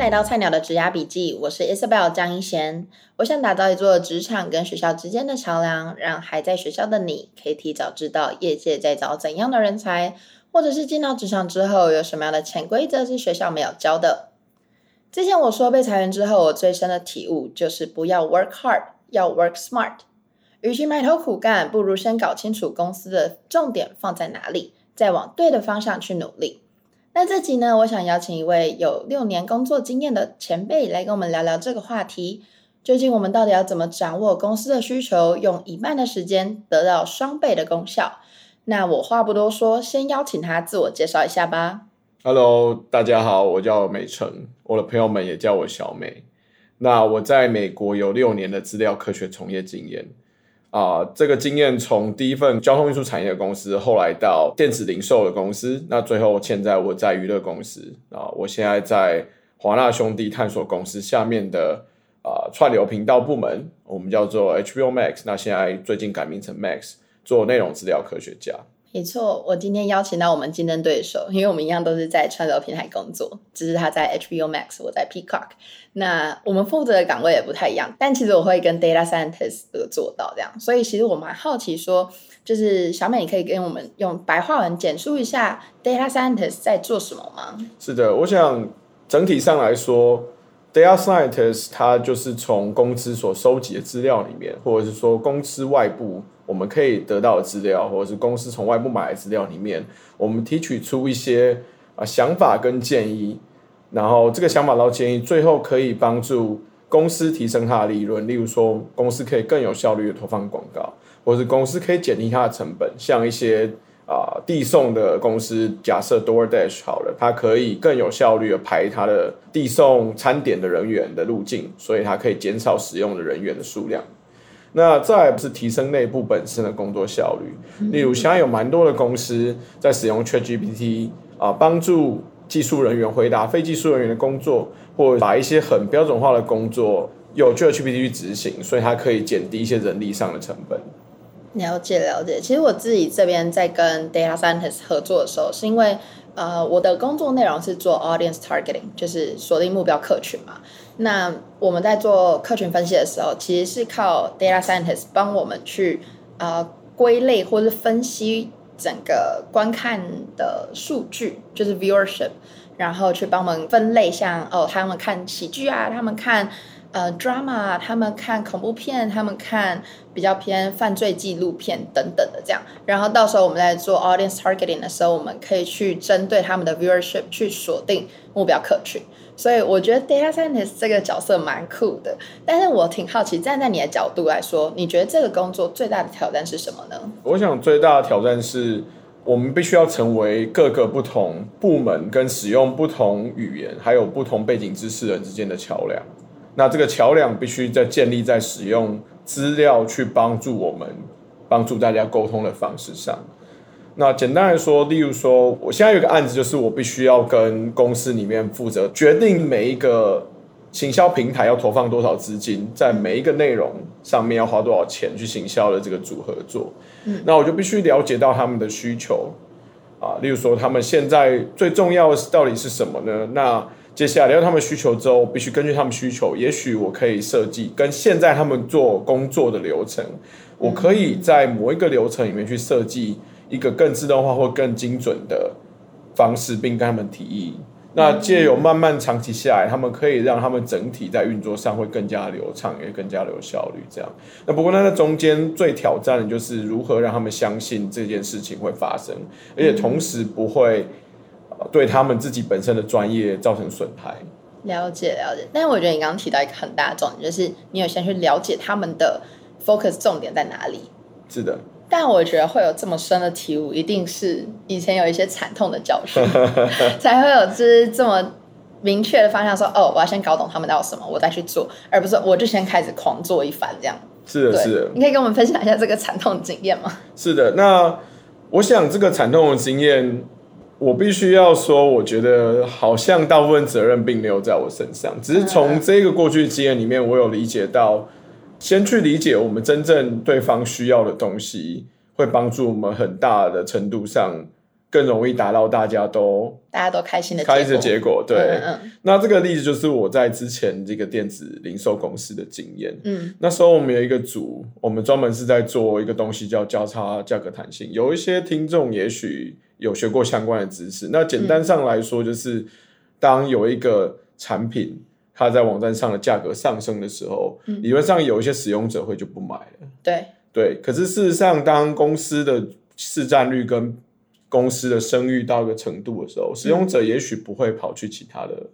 来到菜鸟的职涯笔记，我是 Isabel 张一贤。我想打造一座职场跟学校之间的桥梁，让还在学校的你可以提早知道业界在找怎样的人才，或者是进到职场之后有什么样的潜规则是学校没有教的。之前我说被裁员之后，我最深的体悟就是不要 work hard，要 work smart。与其埋头苦干，不如先搞清楚公司的重点放在哪里，再往对的方向去努力。那这集呢，我想邀请一位有六年工作经验的前辈来跟我们聊聊这个话题。究竟我们到底要怎么掌握公司的需求，用一半的时间得到双倍的功效？那我话不多说，先邀请他自我介绍一下吧。Hello，大家好，我叫美成，我的朋友们也叫我小美。那我在美国有六年的资料科学从业经验。啊、这个经验从第一份交通运输产业的公司，后来到电子零售的公司，那最后现在我在娱乐公司啊、我现在在华纳兄弟探索公司下面的啊、串流频道部门，我们叫做 HBO Max，那现在最近改名成 Max，做内容资料科学家。没错，我今天邀请到我们竞争对手，因为我们一样都是在串流平台工作，只是他在 HBO Max，我在 Peacock。那我们负责的岗位也不太一样，但其实我会跟 Data Scientist 都做到这样，所以其实我蛮好奇说，就是小美，你可以跟我们用白话文简述一下 Data Scientist 在做什么吗？是的，我想整体上来说，Data Scientist 它就是从公司所收集的资料里面，或者是说公司外部。我们可以得到的资料，或者是公司从外部买的资料里面，我们提取出一些啊想法跟建议，然后这个想法到建议，最后可以帮助公司提升它的利润。例如说，公司可以更有效率的投放广告，或者是公司可以减低它的成本。像一些啊递送的公司，假设 DoorDash 好了，它可以更有效率的排它的递送餐点的人员的路径，所以它可以减少使用的人员的数量。那再来不是提升内部本身的工作效率，例如现在有蛮多的公司在使用 ChatGPT 啊，帮助技术人员回答非技术人员的工作，或把一些很标准化的工作有 ChatGPT 去执行，所以它可以减低一些人力上的成本。了解了解，其实我自己这边在跟 Data Scientist 合作的时候，是因为呃我的工作内容是做 Audience Targeting，就是锁定目标客群嘛。那我们在做客群分析的时候，其实是靠 data scientist 帮我们去呃归类或是分析整个观看的数据，就是 viewership，然后去帮我们分类像，像哦他们看喜剧啊，他们看呃 drama，他们看恐怖片，他们看比较偏犯罪纪录片等等的这样。然后到时候我们在做 audience targeting 的时候，我们可以去针对他们的 viewership 去锁定目标客群。所以我觉得 data scientist 这个角色蛮酷的，但是我挺好奇，站在你的角度来说，你觉得这个工作最大的挑战是什么呢？我想最大的挑战是我们必须要成为各个不同部门跟使用不同语言还有不同背景知识人之间的桥梁。那这个桥梁必须在建立在使用资料去帮助我们、帮助大家沟通的方式上。那简单来说，例如说，我现在有个案子，就是我必须要跟公司里面负责决定每一个行销平台要投放多少资金，在每一个内容上面要花多少钱去行销的这个组合做。嗯，那我就必须了解到他们的需求啊，例如说他们现在最重要的是到底是什么呢？那接下来了解他们需求之后，必须根据他们需求，也许我可以设计跟现在他们做工作的流程，我可以在某一个流程里面去设计。一个更自动化或更精准的方式，并跟他们提议。那借由慢慢长期下来，他们可以让他们整体在运作上会更加流畅，也更加有效率。这样。那不过那在中间最挑战的就是如何让他们相信这件事情会发生，而且同时不会对他们自己本身的专业造成损害。了解了解，但是我觉得你刚刚提到一个很大的重点，就是你有先去了解他们的 focus 重点在哪里。是的。但我觉得会有这么深的体悟，一定是以前有一些惨痛的教训，才会有就是这么明确的方向说，哦，我要先搞懂他们要什么，我再去做，而不是我就先开始狂做一番这样。是的，是的。你可以跟我们分享一下这个惨痛的经验吗？是的，那我想这个惨痛的经验，我必须要说，我觉得好像大部分责任并没有在我身上，只是从这个过去的经验里面，我有理解到。先去理解我们真正对方需要的东西，会帮助我们很大的程度上更容易达到大家都大家都开心的开心的结果。对，嗯嗯，那这个例子就是我在之前这个电子零售公司的经验。嗯，那时候我们有一个组，我们专门是在做一个东西叫交叉价格弹性。有一些听众也许有学过相关的知识。那简单上来说，就是当有一个产品它在网站上的价格上升的时候，嗯、理论上有一些使用者会就不买了。对对，可是事实上，当公司的市占率跟公司的声誉到一个程度的时候，使用者也许不会跑去其他的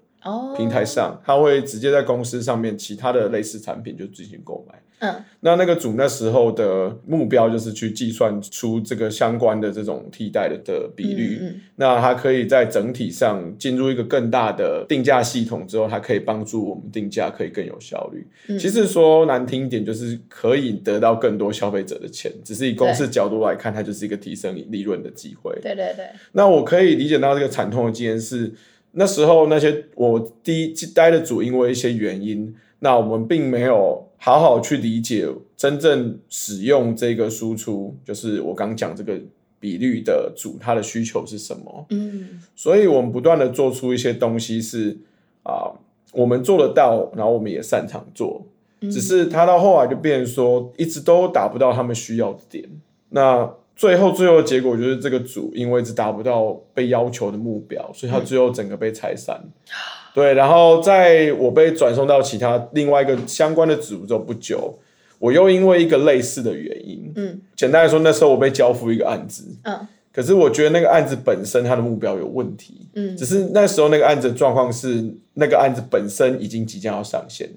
平台上，嗯、他会直接在公司上面其他的类似产品就进行购买。嗯，那那个组那时候的目标就是去计算出这个相关的这种替代的的比率。嗯嗯、那它可以在整体上进入一个更大的定价系统之后，它可以帮助我们定价可以更有效率。嗯、其实说难听一点，就是可以得到更多消费者的钱，只是以公司角度来看，它就是一个提升利润的机会。对对对。那我可以理解到这个惨痛的经验是，那时候那些我第一待的组，因为一些原因，那我们并没有。好好去理解真正使用这个输出，就是我刚讲这个比率的组，它的需求是什么？嗯，所以我们不断的做出一些东西是啊，我们做得到，然后我们也擅长做，只是它到后来就变成说，一直都达不到他们需要的点。那最后最后的结果就是这个组因为一直达不到被要求的目标，所以它最后整个被拆散。嗯对，然后在我被转送到其他另外一个相关的组之后不久，我又因为一个类似的原因，嗯，简单来说，那时候我被交付一个案子，嗯，可是我觉得那个案子本身它的目标有问题，嗯，只是那时候那个案子的状况是那个案子本身已经即将要上线，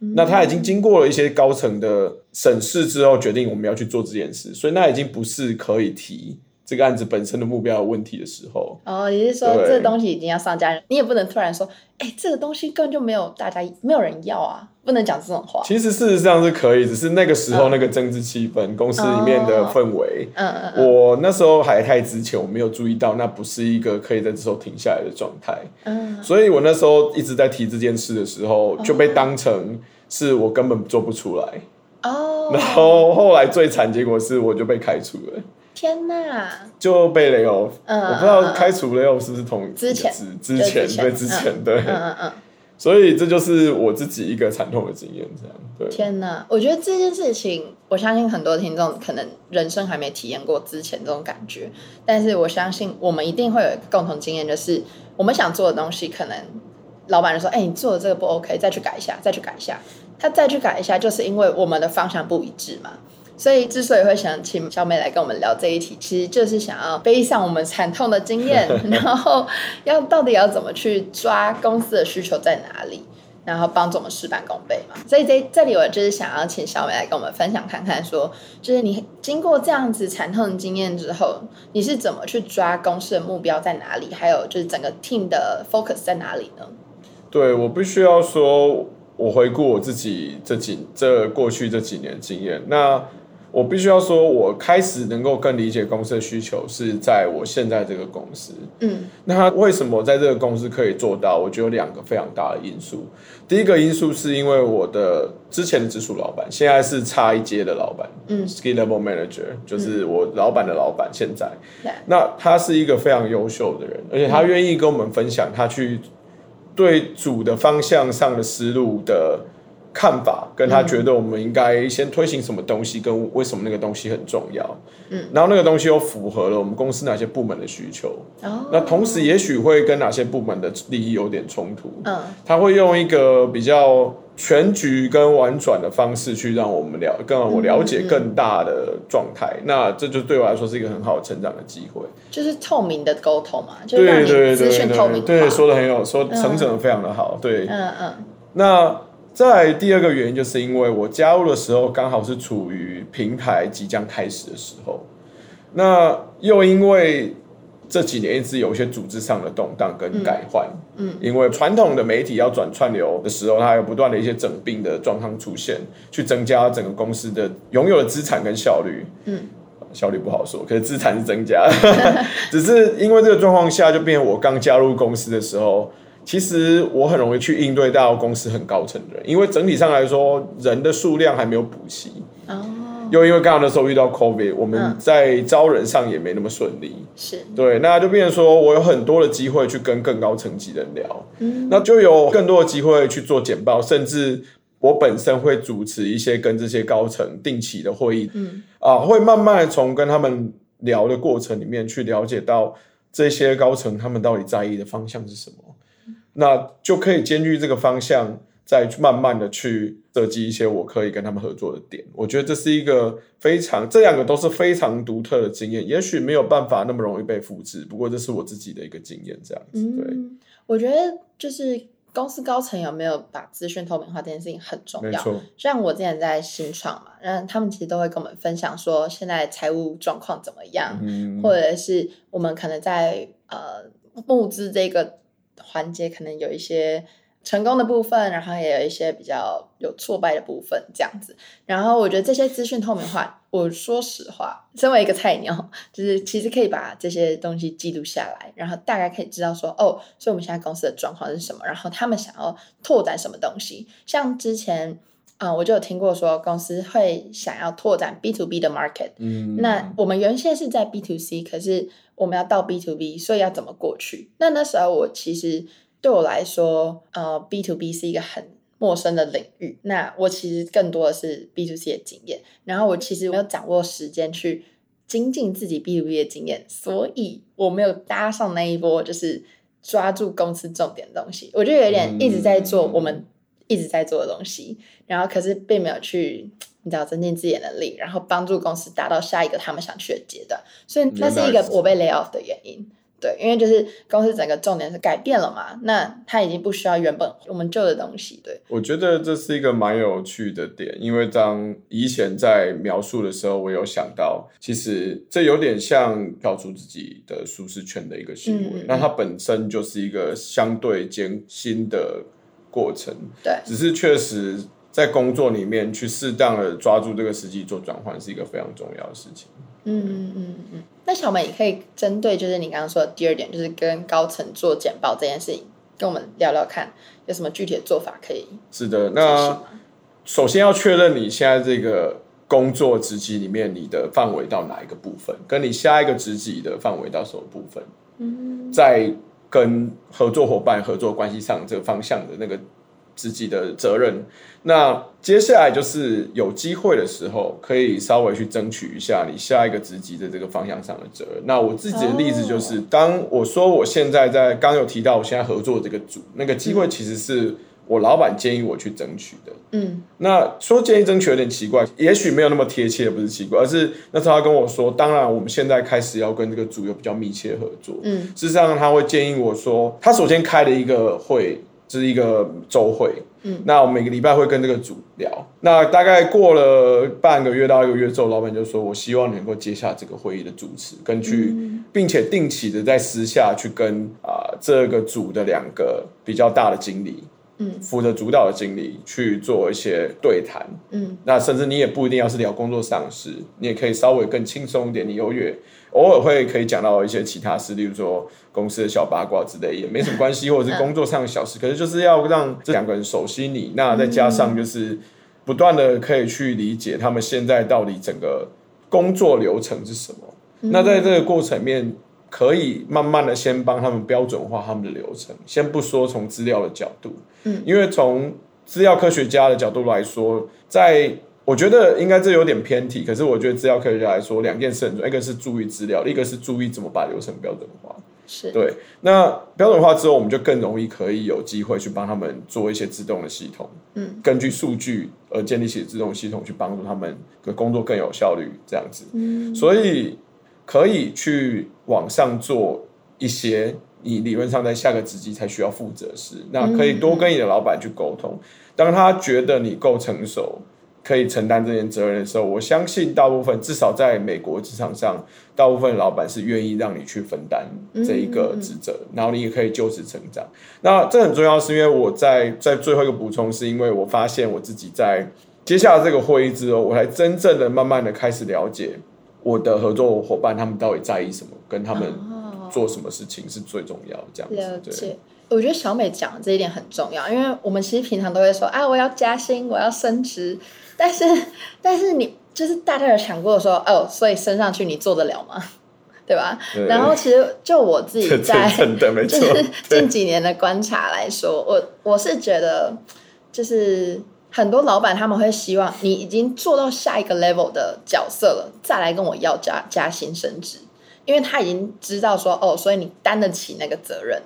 嗯，那他已经经过了一些高层的审视之后，决定我们要去做这件事，所以那已经不是可以提。这个案子本身的目标有问题的时候，哦，也就是说，这个东西已经要上架，你也不能突然说，哎，这个东西根本就没有大家没有人要啊，不能讲这种话。其实事实上是可以，只是那个时候那个政治气氛、公司里面的氛围，嗯嗯，我那时候还太之前，我没有注意到那不是一个可以在这时候停下来的状态，嗯，所以我那时候一直在提这件事的时候，就被当成是我根本做不出来，哦，然后后来最惨结果是我就被开除了。天呐，就被 lay off，嗯，我不知道开除雷欧是不是同之前之前对之前对，嗯嗯嗯，所以这就是我自己一个惨痛的经验，这样对。天呐，我觉得这件事情，我相信很多听众可能人生还没体验过之前这种感觉，但是我相信我们一定会有一个共同经验，就是我们想做的东西，可能老板就说：“哎，你做的这个不 OK，再去改一下，再去改一下。”他再去改一下，就是因为我们的方向不一致嘛。所以，之所以会想请小美来跟我们聊这一题，其实就是想要背上我们惨痛的经验，然后要到底要怎么去抓公司的需求在哪里，然后帮助我们事半功倍嘛。所以这这里我就是想要请小美来跟我们分享看看说，说就是你经过这样子惨痛的经验之后，你是怎么去抓公司的目标在哪里，还有就是整个 team 的 focus 在哪里呢？对，我必须要说，我回顾我自己这几这过去这几年的经验，那。我必须要说，我开始能够更理解公司的需求是在我现在这个公司。嗯，那他为什么在这个公司可以做到？我觉得有两个非常大的因素。第一个因素是因为我的之前的直属老板，现在是差一阶的老板，嗯，skill level manager，就是我老板的老板。现在，嗯，那他是一个非常优秀的人，而且他愿意跟我们分享他去对主的方向上的思路的。看法跟他觉得我们应该先推行什么东西，跟为什么那个东西很重要。嗯，然后那个东西又符合了我们公司哪些部门的需求。哦，那同时也许会跟哪些部门的利益有点冲突。嗯，他会用一个比较全局跟婉转的方式去让我们了，更我了解更大的状态。那这就对我来说是一个很好的成长的机会。就是透明的沟通嘛，就是让你资讯透明。对，说的很有，说成长的非常的好。对，嗯嗯，那。再第二个原因，就是因为我加入的时候刚好是处于平台即将开始的时候，那又因为这几年一直有一些组织上的动荡跟改换，嗯，因为传统的媒体要转串流的时候，它有不断的一些整并的状况出现，去增加整个公司的拥有的资产跟效率，嗯，效率不好说，可是资产是增加，只是因为这个状况下，就变成我刚加入公司的时候。其实我很容易去应对到公司很高层的人，因为整体上来说，人的数量还没有补齐。哦。又因为刚刚的时候遇到 COVID，我们在招人上也没那么顺利。是、嗯，对，那就变成说我有很多的机会去跟更高层级的人聊，嗯，那就有更多的机会去做简报，甚至我本身会主持一些跟这些高层定期的会议，嗯，啊，会慢慢从跟他们聊的过程里面去了解到这些高层他们到底在意的方向是什么，嗯、那就可以兼具这个方向。再慢慢的去设计一些我可以跟他们合作的点，我觉得这是一个非常，这两个都是非常独特的经验，也许没有办法那么容易被复制，不过这是我自己的一个经验，这样子。对，嗯，我觉得就是公司高层有没有把资讯透明化这件事情很重要。像我之前在新创嘛，然后他们其实都会跟我们分享说现在财务状况怎么样，嗯，或者是我们可能在呃募资这个环节可能有一些。成功的部分，然后也有一些比较有挫败的部分，这样子。然后我觉得这些资讯透明化，我说实话，身为一个菜鸟，就是其实可以把这些东西记录下来，然后大概可以知道说，哦，所以我们现在公司的状况是什么，然后他们想要拓展什么东西。像之前啊、呃，我就有听过说，公司会想要拓展 B to B 的 market。嗯，那我们原先是在 B to C，可是我们要到 B to B，所以要怎么过去？那那时候我其实。对我来说，呃，B to B 是一个很陌生的领域。那我其实更多的是 B to C 的经验，然后我其实没有掌握时间去精进自己 B to B 的经验，所以我没有搭上那一波，就是抓住公司重点的东西。我就有点一直在做我们一直在做的东西，然后可是并没有去你知道增进自己的能力，然后帮助公司达到下一个他们想去的阶段。所以那是一个我被 lay off 的原因。对，因为就是公司整个重点是改变了嘛，那他已经不需要原本我们旧的东西。对，我觉得这是一个蛮有趣的点，因为当以前在描述的时候，我有想到，其实这有点像跳出自己的舒适圈的一个行为，嗯、那它本身就是一个相对艰辛的过程。对，只是确实在工作里面去适当的抓住这个时机做转换，是一个非常重要的事情。嗯嗯嗯嗯，那小美也可以针对就是你刚刚说的第二点，就是跟高层做简报这件事情，跟我们聊聊看，有什么具体的做法可以？是的，那首先要确认你现在这个工作职级里面你的范围到哪一个部分，跟你下一个职级的范围到什么部分？嗯，在跟合作伙伴合作关系上这个方向的那个。职级的责任，那接下来就是有机会的时候，可以稍微去争取一下你下一个职级的这个方向上的责任。那我自己的例子就是，当我说我现在在刚有提到我现在合作这个组，那个机会其实是我老板建议我去争取的。嗯，那说建议争取有点奇怪，也许没有那么贴切，不是奇怪，而是那时候他跟我说，当然我们现在开始要跟这个组有比较密切合作。嗯，事实上他会建议我说，他首先开了一个会。是一个周会，嗯，那我每个礼拜会跟这个组聊。那大概过了半个月到一个月之后，老板就说：“我希望你能够接下这个会议的主持，跟去，并且定期的在私下去跟啊、呃、这个组的两个比较大的经理，嗯，负责主导的经理去做一些对谈，嗯，那甚至你也不一定要是聊工作上事，你也可以稍微更轻松一点，你优越。”偶尔会可以讲到一些其他事，例如说公司的小八卦之类，也没什么关系，或者是工作上的小事。可是就是要让这两个人熟悉你，那再加上就是不断的可以去理解他们现在到底整个工作流程是什么。那在这个过程面，可以慢慢的先帮他们标准化他们的流程，先不说从资料的角度，嗯，因为从资料科学家的角度来说，在我觉得应该这有点偏题，可是我觉得资料科学家来说，两件事很重要，一个是注意资料，一个是注意怎么把流程标准化。是对。那标准化之后，我们就更容易可以有机会去帮他们做一些自动的系统，嗯，根据数据而建立起自动系统，去帮助他们的工作更有效率，这样子。嗯，所以可以去往上做一些你理论上在下个职级才需要负责的事，那可以多跟你的老板去沟通，当他觉得你够成熟。可以承担这件责任的时候，我相信大部分至少在美国职场上，大部分老板是愿意让你去分担这一个职责，嗯嗯嗯，然后你也可以就此成长。那这很重要，是因为我在在最后一个补充，是因为我发现我自己在接下来这个会议之后，我才真正的慢慢的开始了解我的合作伙伴他们到底在意什么，跟他们做什么事情是最重要的。这样子，了解。我觉得小美讲的这一点很重要，因为我们其实平常都会说啊，我要加薪，我要升职。但是，但是你就是大家有想过说，哦，所以升上去你做得了吗？对吧？对然后其实就我自己在就是近几年的观察来说，我我是觉得，就是很多老板他们会希望你已经做到下一个 level 的角色了，再来跟我要加加薪升职，因为他已经知道说，哦，所以你担得起那个责任，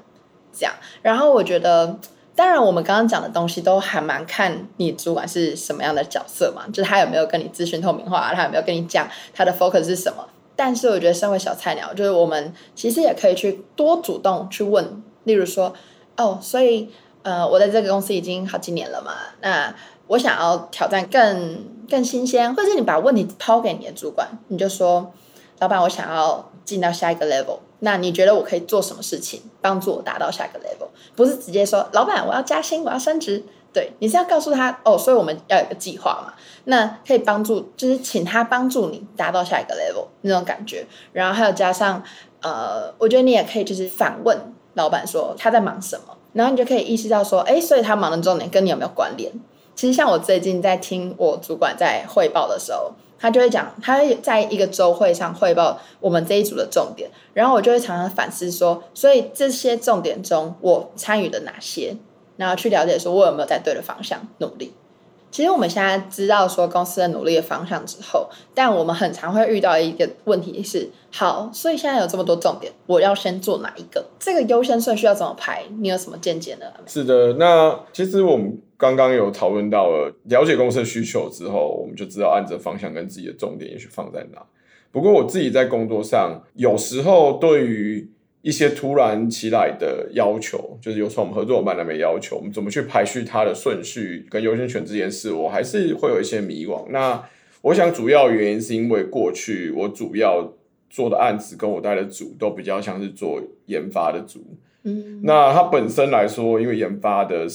这样。然后我觉得，当然我们刚刚讲的东西都还蛮看你主管是什么样的角色嘛，就是他有没有跟你资讯透明化，他有没有跟你讲他的 focus 是什么。但是我觉得，身为小菜鸟，就是我们其实也可以去多主动去问，例如说，哦，所以呃，我在这个公司已经好几年了嘛，那我想要挑战更更新鲜，或者是你把问题抛给你的主管，你就说，老板，我想要进到下一个 level，那你觉得我可以做什么事情帮助我达到下一个 level？不是直接说，老板，我要加薪，我要升职。对，你是要告诉他哦，所以我们要有个计划嘛，那可以帮助，就是请他帮助你达到下一个 level 那种感觉，然后还有加上，呃，我觉得你也可以就是反问老板说他在忙什么，然后你就可以意识到说，哎，所以他忙的重点跟你有没有关联？其实像我最近在听我主管在汇报的时候，他就会讲，他会在一个周会上汇报我们这一组的重点，然后我就会常常反思说，所以这些重点中我参与了哪些？然后去了解说，我有没有在对的方向努力？其实我们现在知道说公司的努力的方向之后，但我们很常会遇到一个问题是：好，所以现在有这么多重点，我要先做哪一个？这个优先顺序要怎么排？你有什么见解呢？是的，那其实我们刚刚有讨论到了，了解公司的需求之后，我们就知道按着方向跟自己的重点也许放在哪。不过我自己在工作上，有时候对于一些突然起来的要求，就是有时候我们合作伙伴那边要求，我们怎么去排序它的顺序跟优先权这件事，我还是会有一些迷惘。那我想主要原因是因为过去我主要做的案子跟我带的组都比较像是做研发的组，嗯，那它本身来说，因为研发的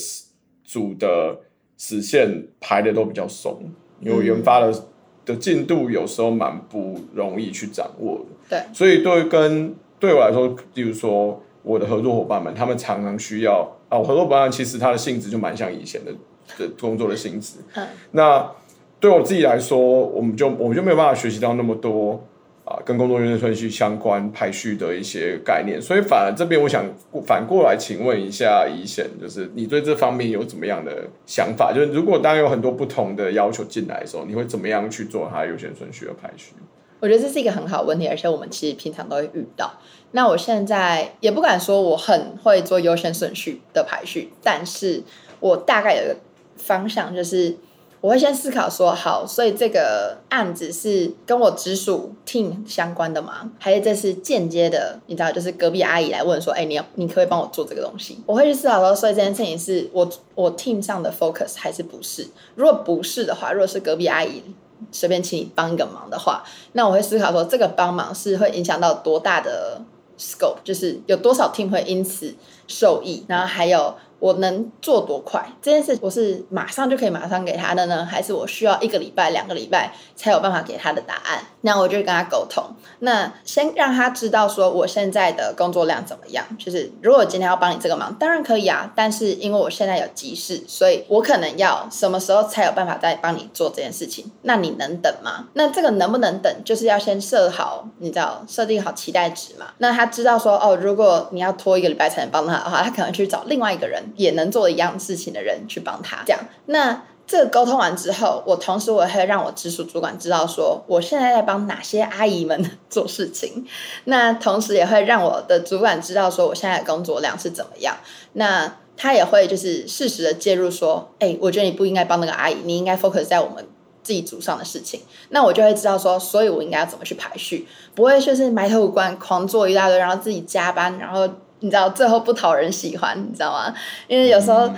组的时限排的都比较松，因为研发的的进度有时候蛮不容易去掌握的，对，所以对跟。对我来说，比如说我的合作伙伴们，他们常常需要啊，我合作伙伴其实他的性质就蛮像以前的的工作的性质。嗯，那对我自己来说，我们就我们就没有办法学习到那么多啊，跟工作优先顺序相关排序的一些概念。所以反而这边我想反过来请问一下宜娴，就是你对这方面有怎么样的想法？就是如果当有很多不同的要求进来的时候，你会怎么样去做它优先顺序的排序？我觉得这是一个很好的问题，而且我们其实平常都会遇到。那我现在也不敢说我很会做优先顺序的排序，但是我大概有个方向，就是我会先思考说，好，所以这个案子是跟我直属 team 相关的吗？还是这是间接的？你知道，就是隔壁阿姨来问说，哎，你要你可以帮我做这个东西？我会去思考说，所以这件事情是我我 team 上的 focus 还是不是？如果不是的话，如果是隔壁阿姨。随便请你帮一个忙的话，那我会思考说，这个帮忙是会影响到多大的 scope，就是有多少 team 会因此受益，然后还有。我能做多快？这件事我是马上就可以马上给他的呢，还是我需要一个礼拜、两个礼拜才有办法给他的答案？那我就跟他沟通。那先让他知道说我现在的工作量怎么样。就是如果今天要帮你这个忙，当然可以啊。但是因为我现在有急事，所以我可能要什么时候才有办法再帮你做这件事情？那你能等吗？那这个能不能等，就是要先设好，你知道设定好期待值嘛？那他知道说哦，如果你要拖一个礼拜才能帮他的话，他可能去找另外一个人。也能做一样事情的人去帮他，这样。那这个沟通完之后，我同时我会让我直属主管知道说，我现在在帮哪些阿姨们做事情。那同时也会让我的主管知道说，我现在的工作量是怎么样。那他也会就是适时的介入说，哎，我觉得你不应该帮那个阿姨，你应该 focus 在我们自己组上的事情。那我就会知道说，所以我应该要怎么去排序，不会说是埋头苦干，狂做一大堆，然后自己加班，然后。你知道最后不讨人喜欢，你知道吗？因为有时候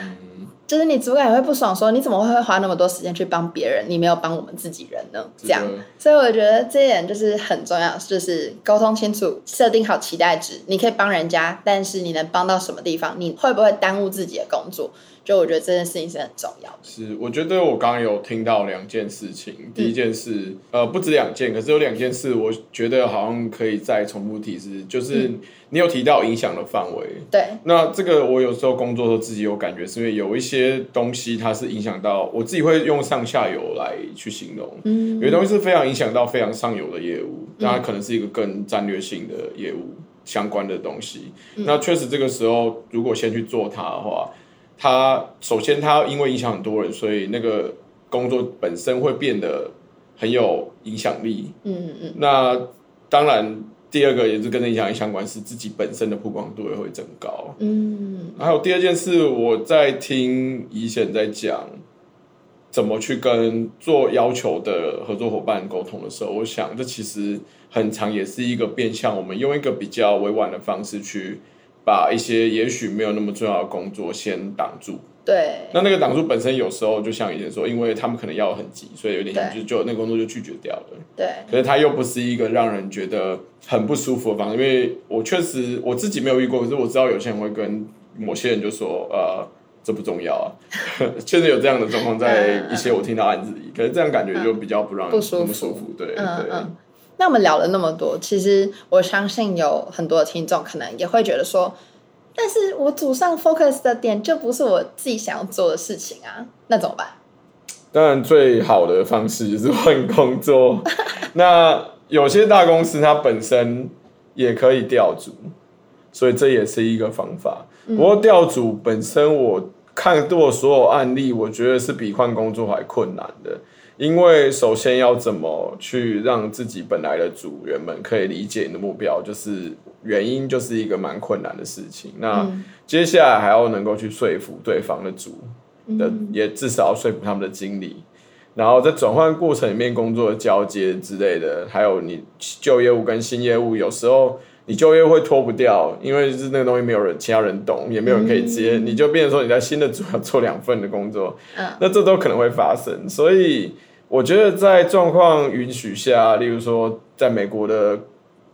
就是你主管也会不爽，说你怎么会花那么多时间去帮别人，你没有帮我们自己人呢？这样，所以我觉得这一点就是很重要，就是沟通清楚，设定好期待值。你可以帮人家，但是你能帮到什么地方？你会不会耽误自己的工作？就我觉得这件事情是很重要的。是，我觉得我刚刚有听到两件事情，第一件事，嗯、呃，不止两件，可是有两件事，我觉得好像可以再重复提示，就是你有提到影响的范围。对、嗯，那这个我有时候工作的时候自己有感觉，是因为有一些东西它是影响到我自己会用上下游来去形容。嗯，有些东西是非常影响到非常上游的业务，那它可能是一个更战略性的业务。相关的东西，嗯、那确实这个时候如果先去做它的话，它首先他因为影响很多人，所以那个工作本身会变得很有影响力。嗯嗯嗯。那当然，第二个也是跟影响力相关，是自己本身的曝光度也会增高。嗯。还有第二件事，我在听宜贤在讲怎么去跟做要求的合作伙伴沟通的时候，我想这其实。很长也是一个变相，我们用一个比较委婉的方式去把一些也许没有那么重要的工作先挡住。对。那那个挡住本身有时候就像以前说，因为他们可能要很急，所以有点像就就那个工作就拒绝掉了。对。可是他又不是一个让人觉得很不舒服的方式，因为我确实我自己没有遇过，可是我知道有些人会跟某些人就说，呃，这不重要啊。确实有这样的状况在一些我听到案子里，嗯、可是这样感觉就比较不让人那么舒服。对嗯对。嗯那我们聊了那么多，其实我相信有很多的听众可能也会觉得说，但是我祖上 focus 的点就不是我自己想要做的事情啊，那怎么办？当然，最好的方式就是换工作。那有些大公司它本身也可以调组，所以这也是一个方法。不过调组本身，我看过所有案例，我觉得是比换工作还困难的。因为首先要怎么去让自己本来的组员们可以理解你的目标，就是原因就是一个蛮困难的事情。那接下来还要能够去说服对方的组的，也至少要说服他们的经理。然后在转换过程里面工作的交接之类的，还有你旧业务跟新业务，有时候你就业务会脱不掉，因为就是那个东西没有人其他人懂，也没有人可以接，你就变成说你在新的组要做两份的工作，那这都可能会发生，所以。我觉得在状况允许下，例如说，在美国的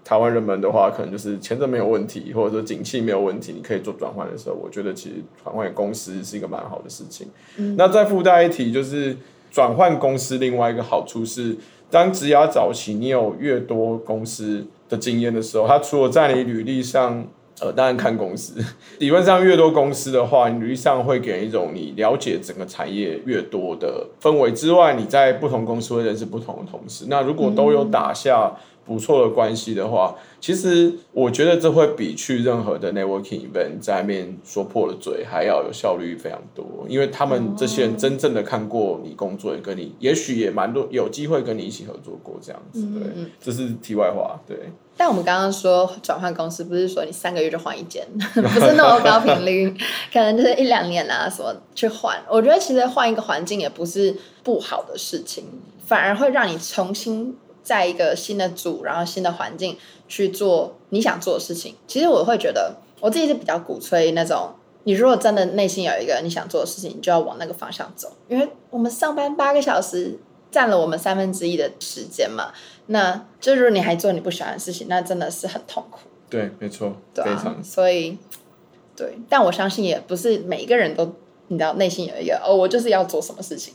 台湾人们的话，可能就是签证没有问题，或者说景气没有问题，你可以做转换的时候，我觉得其实转换公司是一个蛮好的事情。嗯、那再附带一提，就是转换公司另外一个好处是，当职涯早期你有越多公司的经验的时候，他除了在你履历上。呃，当然看公司，理论上越多公司的话，你履历上会给人一种你了解整个产业越多的氛围之外，你在不同公司会认识不同的同事。那如果都有打下不错的关系的话，其实我觉得这会比去任何的 networking event 在面说破了嘴还要有效率非常多，因为他们这些人真正的看过你工作，也跟你也许也蛮多有机会跟你一起合作过这样子。对，这是题外话。对。但我们刚刚说转换公司，不是说你三个月就换一间，不是那么高频率，可能就是一两年啊什么去换。我觉得其实换一个环境也不是不好的事情，反而会让你重新。在一个新的组，然后新的环境去做你想做的事情。其实我会觉得，我自己是比较鼓吹那种，你如果真的内心有一个你想做的事情，你就要往那个方向走。因为我们上班八个小时，占了我们三分之一的时间嘛。那就如果你还做你不喜欢的事情，那真的是很痛苦。对，没错，对啊，非常。所以，对，但我相信也不是每一个人都，你知道，内心有一个哦，我就是要做什么事情。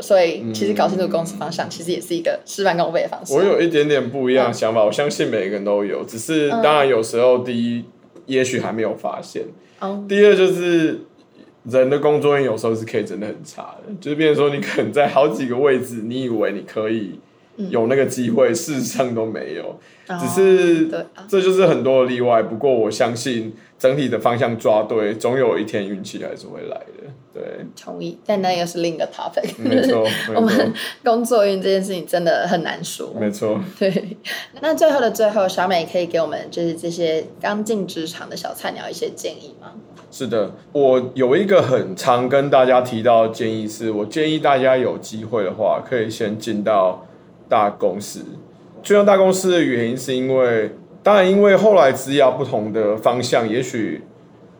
所以，其实搞清楚公司方向，其实也是一个事半功倍的方式。我有一点点不一样的想法，嗯、我相信每个人都有，只是当然有时候第一，也许还没有发现。嗯、第二就是人的工作运有时候是可以真的很差的，就是变成说你可能在好几个位置，你以为你可以有那个机会，事实上都没有。只是，这就是很多的例外。不过我相信整体的方向抓对，总有一天运气还是会来的。对，同意。但那又是另一个 topic。没错，我们工作运这件事情真的很难说。没错。对。那最后的最后，小美可以给我们就是这些刚进职场的小菜鸟一些建议吗？是的，我有一个很常跟大家提到的建议是，我建议大家有机会的话，可以先进到大公司。进到大公司的原因是因为，当然因为后来职涯不同的方向，也许。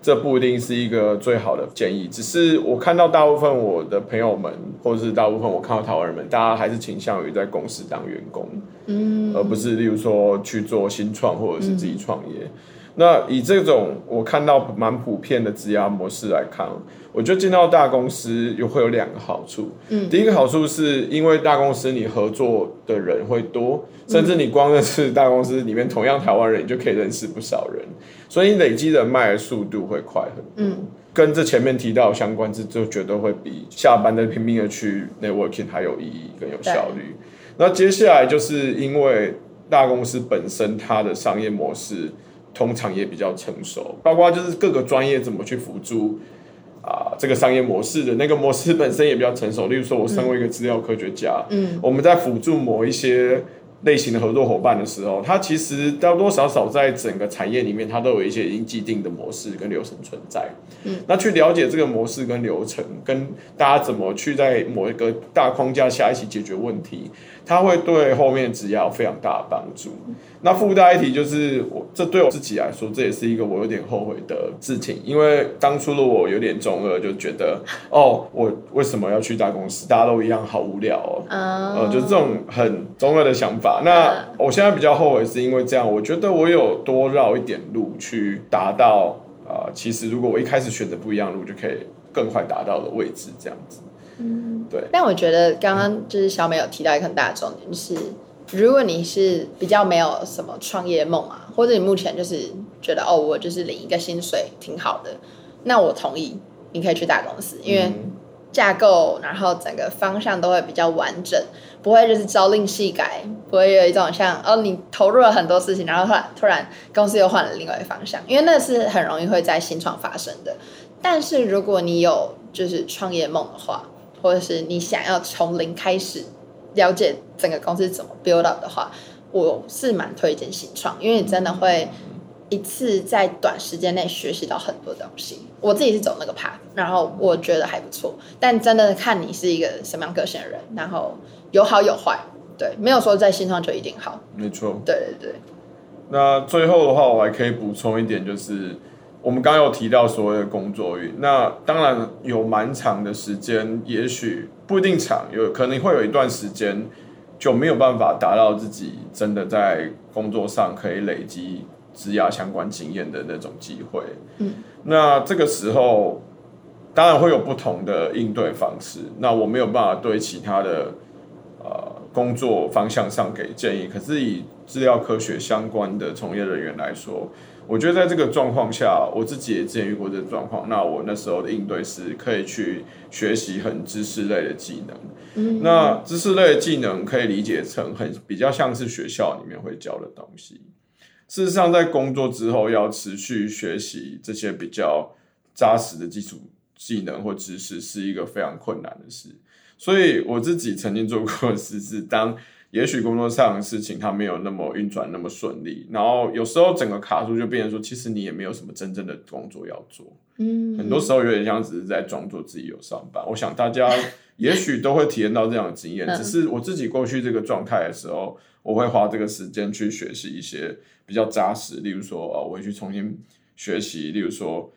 这不一定是一个最好的建议，只是我看到大部分我的朋友们，或者是大部分我看到台湾人们，大家还是倾向于在公司当员工，嗯，而不是例如说去做新创或者是自己创业。嗯、那以这种我看到蛮普遍的职涯模式来看，我觉得进到大公司有会有两个好处。嗯，第一个好处是因为大公司你合作的人会多，甚至你光认识大公司里面同样台湾人，你就可以认识不少人，所以你累积人脉的速度会快很多。嗯，跟这前面提到相关，这就绝对会比下班的拼命的去 networking 还有意义，更有效率。那接下来就是因为大公司本身它的商业模式。通常也比较成熟，包括就是各个专业怎么去辅助啊，这个商业模式的那个模式本身也比较成熟。例如说，我身为一个资料科学家，嗯，我们在辅助某一些类型的合作伙伴的时候，它其实多多少少在整个产业里面，它都有一些已经既定的模式跟流程存在。嗯，那去了解这个模式跟流程，跟大家怎么去在某一个大框架下一起解决问题，它会对后面职涯有非常大的帮助。那附带一提，就是我这对我自己来说，这也是一个我有点后悔的事情，因为当初的我有点中二，就觉得哦，我为什么要去大公司？大家都一样，好无聊哦，呃，就是这种很中二的想法。那我现在比较后悔，是因为这样，我觉得我有多绕一点路去达到啊，呃，其实如果我一开始选择不一样的路，就可以更快达到的位置，这样子。嗯，对。但我觉得刚刚就是小美有提到一个很大的重点，是。如果你是比较没有什么创业梦啊，或者你目前就是觉得哦，我就是领一个薪水挺好的，那我同意你可以去大公司，因为架构然后整个方向都会比较完整，不会就是朝令夕改，不会有一种像哦你投入了很多事情，然后突然突然公司又换了另外一个方向，因为那是很容易会在新创发生的。但是如果你有就是创业梦的话，或者是你想要从零开始。了解整个公司怎么 build up 的话，我是蛮推荐新创，因为你真的会一次在短时间内学习到很多东西。我自己是走那个 path，然后我觉得还不错。但真的看你是一个什么样个性的人，然后有好有坏，对，没有说在新创就一定好。没错，对对对。那最后的话，我还可以补充一点，就是。我们刚刚有提到所谓的工作运，那当然有蛮长的时间，也许不一定长，有可能会有一段时间就没有办法达到自己真的在工作上可以累积职涯相关经验的那种机会。嗯，那这个时候当然会有不同的应对方式。那我没有办法对其他的呃工作方向上给建议，可是以资料科学相关的从业人员来说。我觉得在这个状况下，我自己也之前遇过这个状况。那我那时候的应对是可以去学习很知识类的技能。嗯，那知识类的技能可以理解成很比较像是学校里面会教的东西。事实上，在工作之后要持续学习这些比较扎实的基础技能或知识，是一个非常困难的事。所以我自己曾经做过的事是当。也许工作上的事情它没有那么运转那么顺利，然后有时候整个卡住就变成说，其实你也没有什么真正的工作要做。嗯，很多时候有点像只是在装作自己有上班。我想大家也许都会体验到这样的经验，只是我自己过去这个状态的时候，我会花这个时间去学习一些比较扎实，例如说，呃，我会去重新学习，例如说。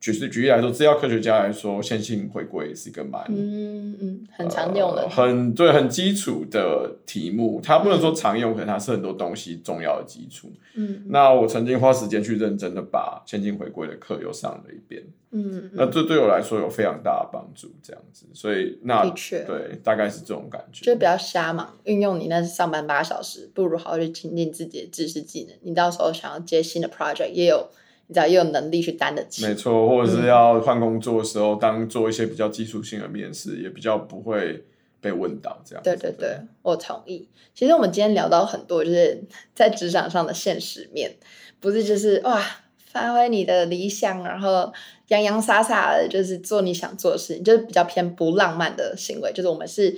举是举例来说，资料科学家来说，线性回归是一个蛮嗯嗯很常用的，呃、很对很基础的题目。它不能说常用，可能它是很多东西重要的基础。嗯，那我曾经花时间去认真的把线性回归的课又上了一遍。嗯，那这对我来说有非常大的帮助。这样子，所以那的确对，大概是这种感觉。就比较瞎嘛，运用你那上班八小时，不如好好去精进自己的知识技能。你到时候想要接新的 project，也有。你知道，也有能力去担得起。没错，或者是要换工作的时候，嗯、当做一些比较基础性的面试，也比较不会被问到这样。对对对，我同意。其实我们今天聊到很多，就是在职场上的现实面，不是就是哇，发挥你的理想，然后洋洋洒洒的，就是做你想做的事情，就是比较偏不浪漫的行为。就是我们是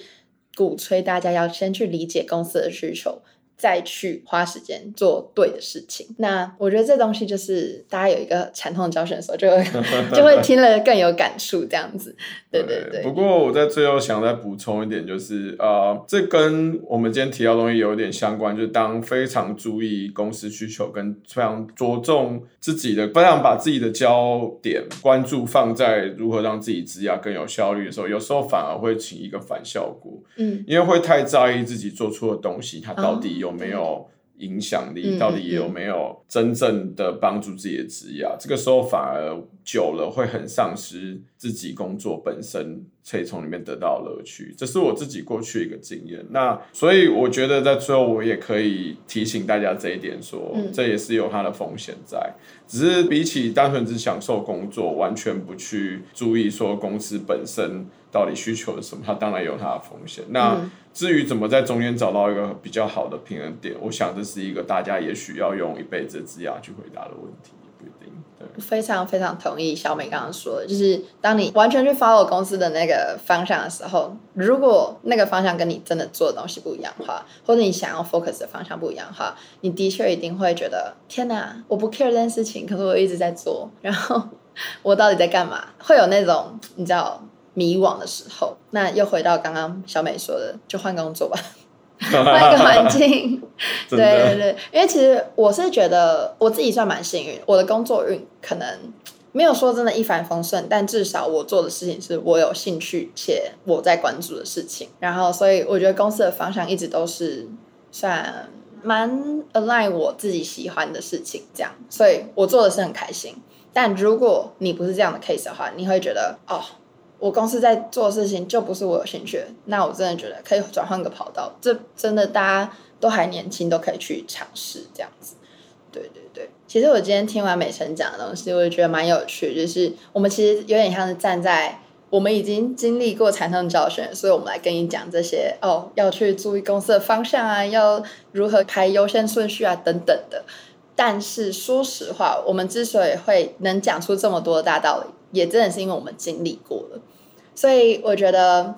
鼓吹大家要先去理解公司的需求。再去花时间做对的事情，那我觉得这东西就是大家有一个惨痛的教训的时候，就会 就会听了更有感触，这样子。对对对。不过我在最后想再补充一点，就是呃，这跟我们今天提到的东西有点相关，就是当非常注意公司需求，跟非常着重自己的，非常把自己的焦点关注放在如何让自己职涯更有效率的时候，有时候反而会起一个反效果。嗯，因为会太在意自己做出的东西，它到底有。有没有影响力，到底有没有真正的帮助自己的职业啊？这个时候反而久了会很丧失自己工作本身可以从里面得到乐趣。这是我自己过去一个经验。那所以我觉得在最后我也可以提醒大家这一点说，说这也是有它的风险在。只是比起单纯只享受工作，完全不去注意说公司本身到底需求是什么，它当然有它的风险。那至于怎么在中间找到一个比较好的平衡点，我想这是一个大家也许要用一辈子的职涯去回答的问题，不一定。对，非常非常同意小美刚刚说的，就是当你完全去 follow 公司的那个方向的时候，如果那个方向跟你真的做的东西不一样的话，或者你想要 focus 的方向不一样的话，你的确一定会觉得天哪，我不 care 这件事情，可是我一直在做，然后我到底在干嘛？会有那种你知道。迷惘的时候，那又回到刚刚小美说的，就换工作吧，换一个环境。对对对，因为其实我是觉得我自己算蛮幸运，我的工作运可能没有说真的一帆风顺，但至少我做的事情是我有兴趣且我在关注的事情。然后，所以我觉得公司的方向一直都是算蛮 align 我自己喜欢的事情，这样，所以我做的是很开心。但如果你不是这样的 case 的话，你会觉得哦。我公司在做事情就不是我有兴趣，那我真的觉得可以转换个跑道。这真的大家都还年轻，都可以去尝试这样子。对对对，其实我今天听完美辰讲的东西，我也觉得蛮有趣。就是我们其实有点像是站在我们已经经历过惨痛教训，所以我们来跟你讲这些哦，要去注意公司的方向啊，要如何排优先顺序啊等等的。但是说实话，我们之所以会能讲出这么多的大道理，也真的是因为我们经历过了。所以我觉得，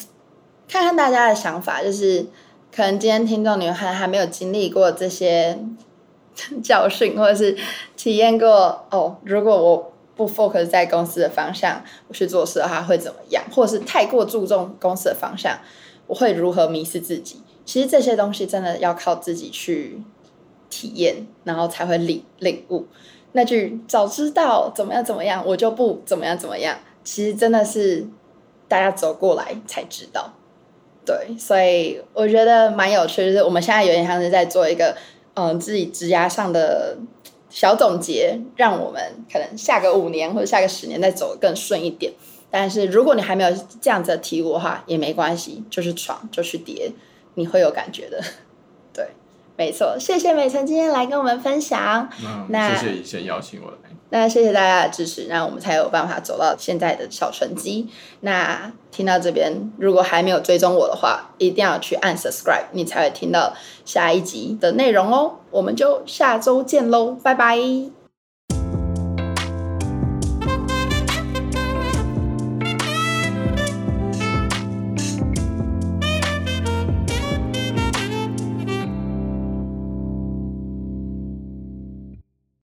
看看大家的想法，就是可能今天听众你们还还没有经历过这些 教训，或者是体验过哦。如果我不 focus 在公司的方向，我去做事的话会怎么样？或者是太过注重公司的方向，我会如何迷失自己？其实这些东西真的要靠自己去体验，然后才会领领悟。那句早知道怎么样怎么样，我就不怎么样怎么样。其实真的是。大家走过来才知道，对，所以我觉得蛮有趣的，就是我们现在有点像是在做一个嗯、呃、自己职涯上的小总结，让我们可能下个五年或者下个十年再走得更顺一点。但是如果你还没有这样子的体悟的话，也没关系，就是闯，就是跌，你会有感觉的。对，没错，谢谢美辰今天来跟我们分享。嗯、那谢谢以前邀请我来。那谢谢大家的支持，那我们才有办法走到现在的小成绩。那听到这边，如果还没有追踪我的话，一定要去按 subscribe，你才会听到下一集的内容哦。我们就下周见喽，拜拜。